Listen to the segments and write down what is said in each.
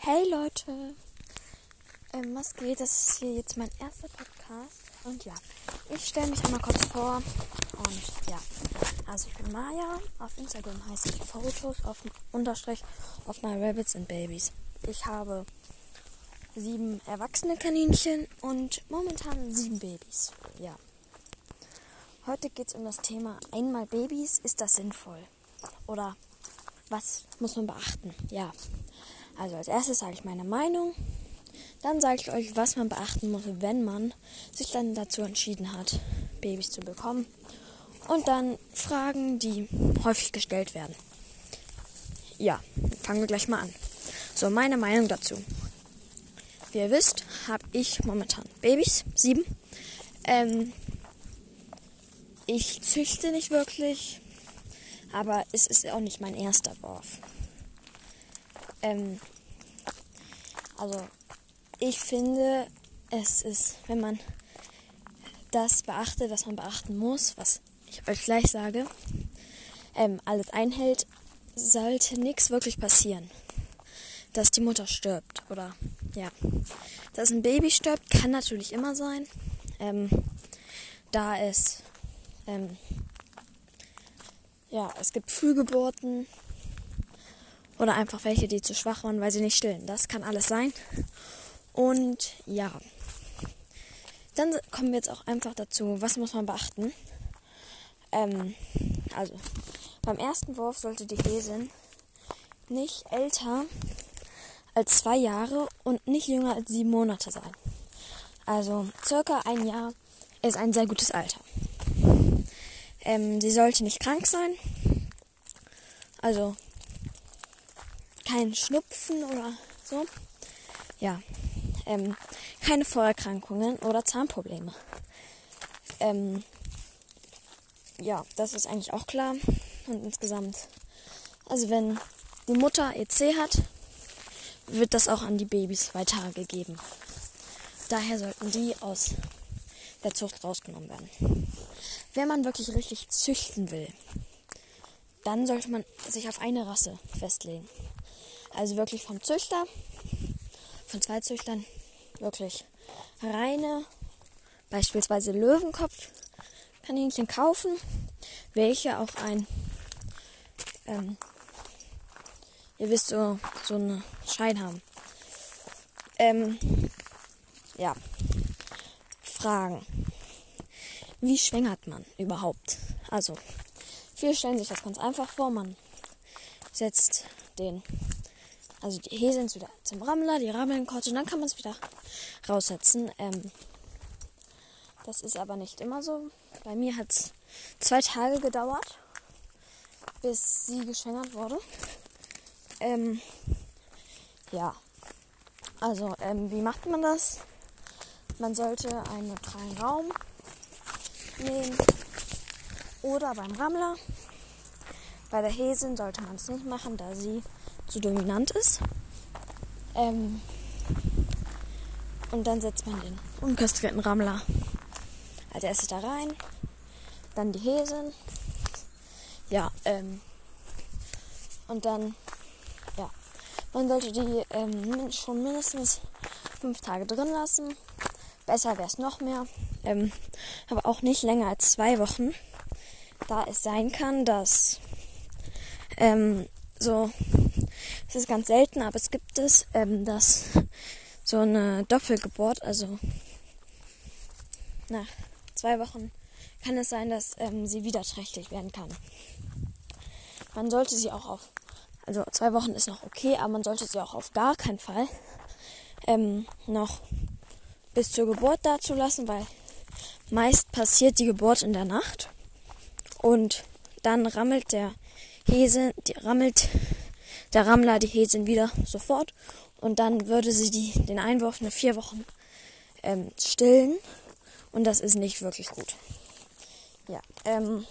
Hey Leute, ähm, was geht? Das ist hier jetzt mein erster Podcast. Und ja, ich stelle mich einmal kurz vor. Und ja, also ich bin Maya. Auf Instagram heiße ich Fotos auf Unterstrich auf my Rabbits and Babies. Ich habe sieben erwachsene Kaninchen und momentan sieben Babys. Ja. Heute geht es um das Thema einmal Babys. Ist das sinnvoll? Oder was muss man beachten? Ja. Also als erstes sage ich meine Meinung. Dann sage ich euch, was man beachten muss, wenn man sich dann dazu entschieden hat, Babys zu bekommen. Und dann Fragen, die häufig gestellt werden. Ja, fangen wir gleich mal an. So, meine Meinung dazu. Wie ihr wisst, habe ich momentan Babys, sieben. Ähm, ich züchte nicht wirklich, aber es ist auch nicht mein erster Wurf. Ähm, also ich finde, es ist, wenn man das beachtet, was man beachten muss, was ich euch gleich sage, ähm, alles einhält, sollte nichts wirklich passieren. Dass die Mutter stirbt oder ja, dass ein Baby stirbt, kann natürlich immer sein. Ähm, da es ähm, ja, es gibt Frühgeburten oder einfach welche, die zu schwach waren, weil sie nicht stillen. Das kann alles sein. Und ja, dann kommen wir jetzt auch einfach dazu, was muss man beachten. Ähm, also, beim ersten Wurf sollte die Häsin nicht älter als zwei Jahre und nicht jünger als sieben Monate sein. Also circa ein Jahr ist ein sehr gutes Alter. Ähm, sie sollte nicht krank sein. Also kein Schnupfen oder so. Ja. Ähm, keine Vorerkrankungen oder Zahnprobleme. Ähm, ja, das ist eigentlich auch klar. Und insgesamt, also wenn die Mutter EC hat, wird das auch an die Babys weitergegeben. Daher sollten die aus der Zucht rausgenommen werden. Wenn man wirklich richtig züchten will, dann sollte man sich auf eine Rasse festlegen. Also wirklich vom Züchter, von zwei Züchtern, wirklich reine, beispielsweise Löwenkopf-Kaninchen kaufen, welche auch ein, ähm, ihr wisst, so, so einen Schein haben. Ähm, ja. Fragen. Wie schwängert man überhaupt? Also, viele stellen sich das ganz einfach vor. Man setzt den also die Häseln wieder zum Rammler, die rammeln kurz und dann kann man es wieder raussetzen. Ähm, das ist aber nicht immer so. Bei mir hat es zwei Tage gedauert, bis sie geschwängert wurde. Ähm, ja, also ähm, wie macht man das? Man sollte einen neutralen Raum nehmen oder beim Rammler. Bei der Häsin sollte man es nicht machen, da sie zu dominant ist. Ähm, und dann setzt man den unkastrierten Rammler als erstes da rein. Dann die Häsen. Ja, ähm, und dann, ja, man sollte die ähm, schon mindestens fünf Tage drin lassen. Besser wäre es noch mehr. Ähm, aber auch nicht länger als zwei Wochen. Da es sein kann, dass ähm, so es ist ganz selten, aber es gibt es, ähm, dass so eine Doppelgeburt, also nach zwei Wochen kann es sein, dass ähm, sie wieder trächtig werden kann. Man sollte sie auch auf, also zwei Wochen ist noch okay, aber man sollte sie auch auf gar keinen Fall ähm, noch bis zur Geburt dazulassen, weil meist passiert die Geburt in der Nacht und dann rammelt der Hese, die rammelt der Rammler die Häsin wieder sofort und dann würde sie die, den Einwurf nach vier Wochen ähm, stillen und das ist nicht wirklich gut. Ja, ähm,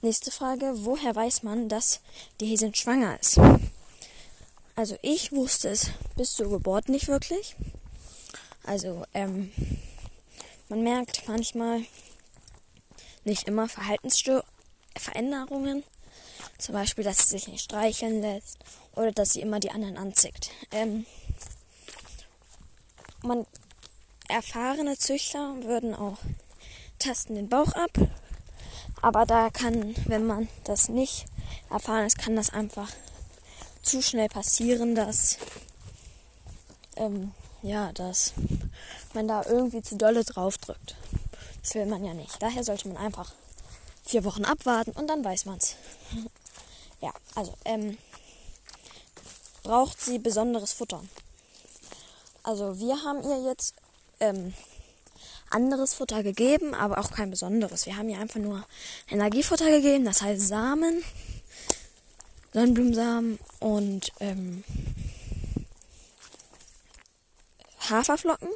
nächste Frage, woher weiß man, dass die Häsin schwanger ist? Also ich wusste es bis zur Geburt nicht wirklich. Also ähm, man merkt manchmal nicht immer Verhaltensveränderungen Zum Beispiel, dass sie sich nicht streicheln lässt oder dass sie immer die anderen anzickt. Ähm, man erfahrene Züchter würden auch tasten den Bauch ab, aber da kann, wenn man das nicht erfahren ist, kann das einfach zu schnell passieren, dass ähm, ja, dass man da irgendwie zu dolle drauf drückt. Das will man ja nicht. Daher sollte man einfach vier Wochen abwarten und dann weiß man's. Ja, also ähm, braucht sie besonderes Futter. Also wir haben ihr jetzt ähm, anderes Futter gegeben, aber auch kein besonderes. Wir haben ihr einfach nur Energiefutter gegeben, das heißt Samen, Sonnenblumensamen und ähm, Haferflocken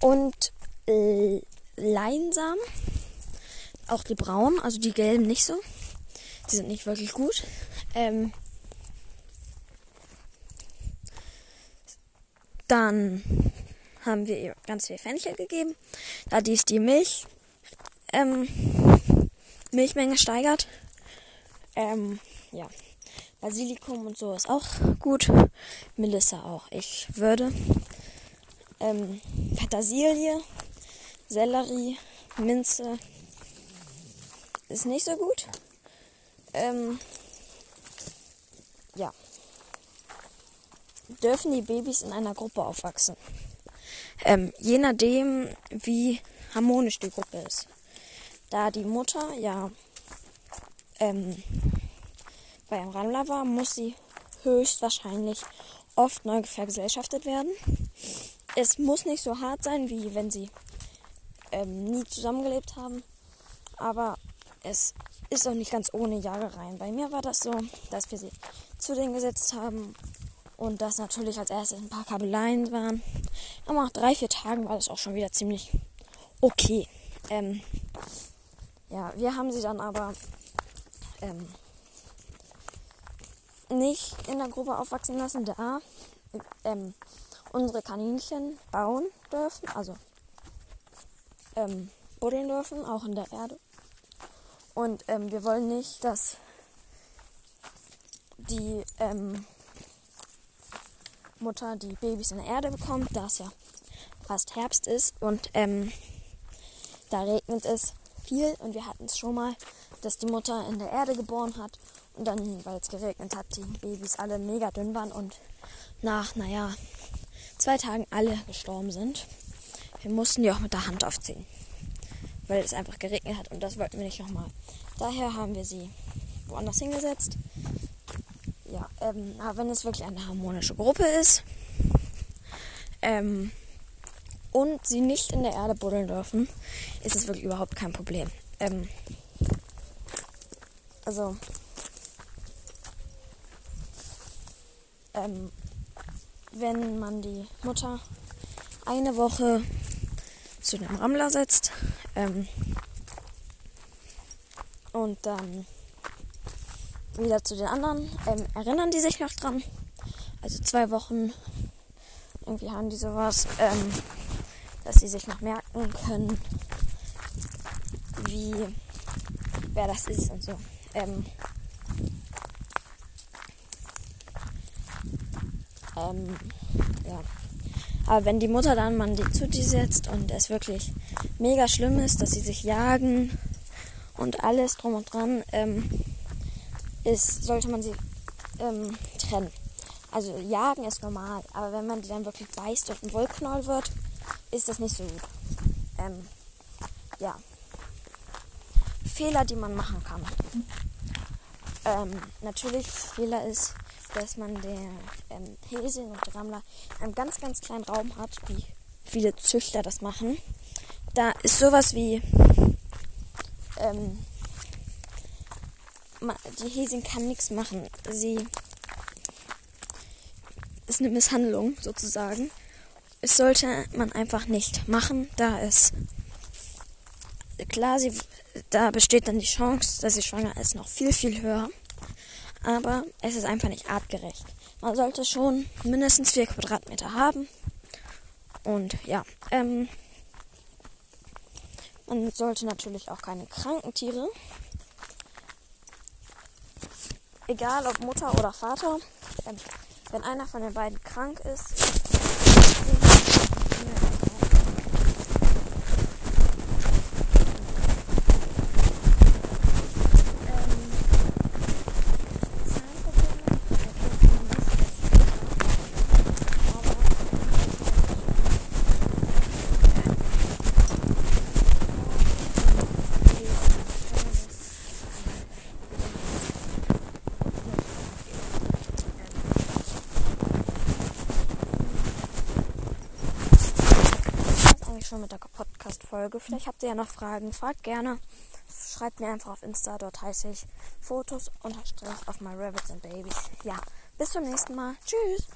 und äh, Leinsamen. Auch die braunen, also die gelben nicht so. Die sind nicht wirklich gut. Ähm, dann haben wir ihr ganz viel Fenchel gegeben, da dies die Milch ähm, Milchmenge steigert. Ähm, ja. Basilikum und so ist auch gut. Melissa auch. Ich würde ähm, Petersilie, Sellerie, Minze ist nicht so gut. Ähm, ja. Dürfen die Babys in einer Gruppe aufwachsen? Ähm, je nachdem, wie harmonisch die Gruppe ist. Da die Mutter ja ähm, bei einem Rammler war, muss sie höchstwahrscheinlich oft neu vergesellschaftet werden. Es muss nicht so hart sein, wie wenn sie ähm, nie zusammengelebt haben. Aber es ist auch nicht ganz ohne Jagereien. Bei mir war das so, dass wir sie zu denen gesetzt haben und das natürlich als erstes ein paar Kabeleien waren. Aber nach drei, vier Tagen war das auch schon wieder ziemlich okay. Ähm, ja, wir haben sie dann aber ähm, nicht in der Gruppe aufwachsen lassen, da ähm, unsere Kaninchen bauen dürfen, also ähm, buddeln dürfen, auch in der Erde. Und ähm, wir wollen nicht, dass die ähm, Mutter die Babys in der Erde bekommt, da es ja fast Herbst ist und ähm, da regnet es viel und wir hatten es schon mal, dass die Mutter in der Erde geboren hat und dann, weil es geregnet hat, die Babys alle mega dünn waren und nach, naja, zwei Tagen alle gestorben sind. Wir mussten die auch mit der Hand aufziehen, weil es einfach geregnet hat und das wollten wir nicht nochmal. Daher haben wir sie woanders hingesetzt. Ja, ähm, aber wenn es wirklich eine harmonische Gruppe ist ähm, und sie nicht in der Erde buddeln dürfen, ist es wirklich überhaupt kein Problem. Ähm, also ähm, wenn man die Mutter eine Woche zu dem Rammler setzt ähm, und dann wieder zu den anderen, ähm, erinnern die sich noch dran. Also zwei Wochen, irgendwie haben die sowas, ähm, dass sie sich noch merken können, wie, wer das ist und so. Ähm, Ähm, ja. Aber wenn die Mutter dann die zu dir setzt und es wirklich mega schlimm ist, dass sie sich jagen und alles drum und dran, ähm, ist, sollte man sie ähm, trennen. Also jagen ist normal, aber wenn man die dann wirklich beißt und ein Wollknoll wird, ist das nicht so gut. Ähm, ja. Fehler, die man machen kann. Ähm, natürlich, Fehler ist, dass man der ähm, Häsin und Rammler einen ganz, ganz kleinen Raum hat, wie viele Züchter das machen. Da ist sowas wie ähm, die Häsin kann nichts machen. Sie ist eine Misshandlung sozusagen. Es sollte man einfach nicht machen, da es klar, sie, da besteht dann die Chance, dass sie schwanger ist, noch viel, viel höher aber es ist einfach nicht artgerecht. Man sollte schon mindestens 4 Quadratmeter haben. Und ja, ähm, man sollte natürlich auch keine kranken Tiere egal ob Mutter oder Vater, ähm, wenn einer von den beiden krank ist, schon mit der Podcast-Folge. Vielleicht habt ihr ja noch Fragen. Fragt gerne. Schreibt mir einfach auf Insta. Dort heiße ich Fotos unterstrich auf my Rabbits and Babies. Ja, bis zum nächsten Mal. Tschüss.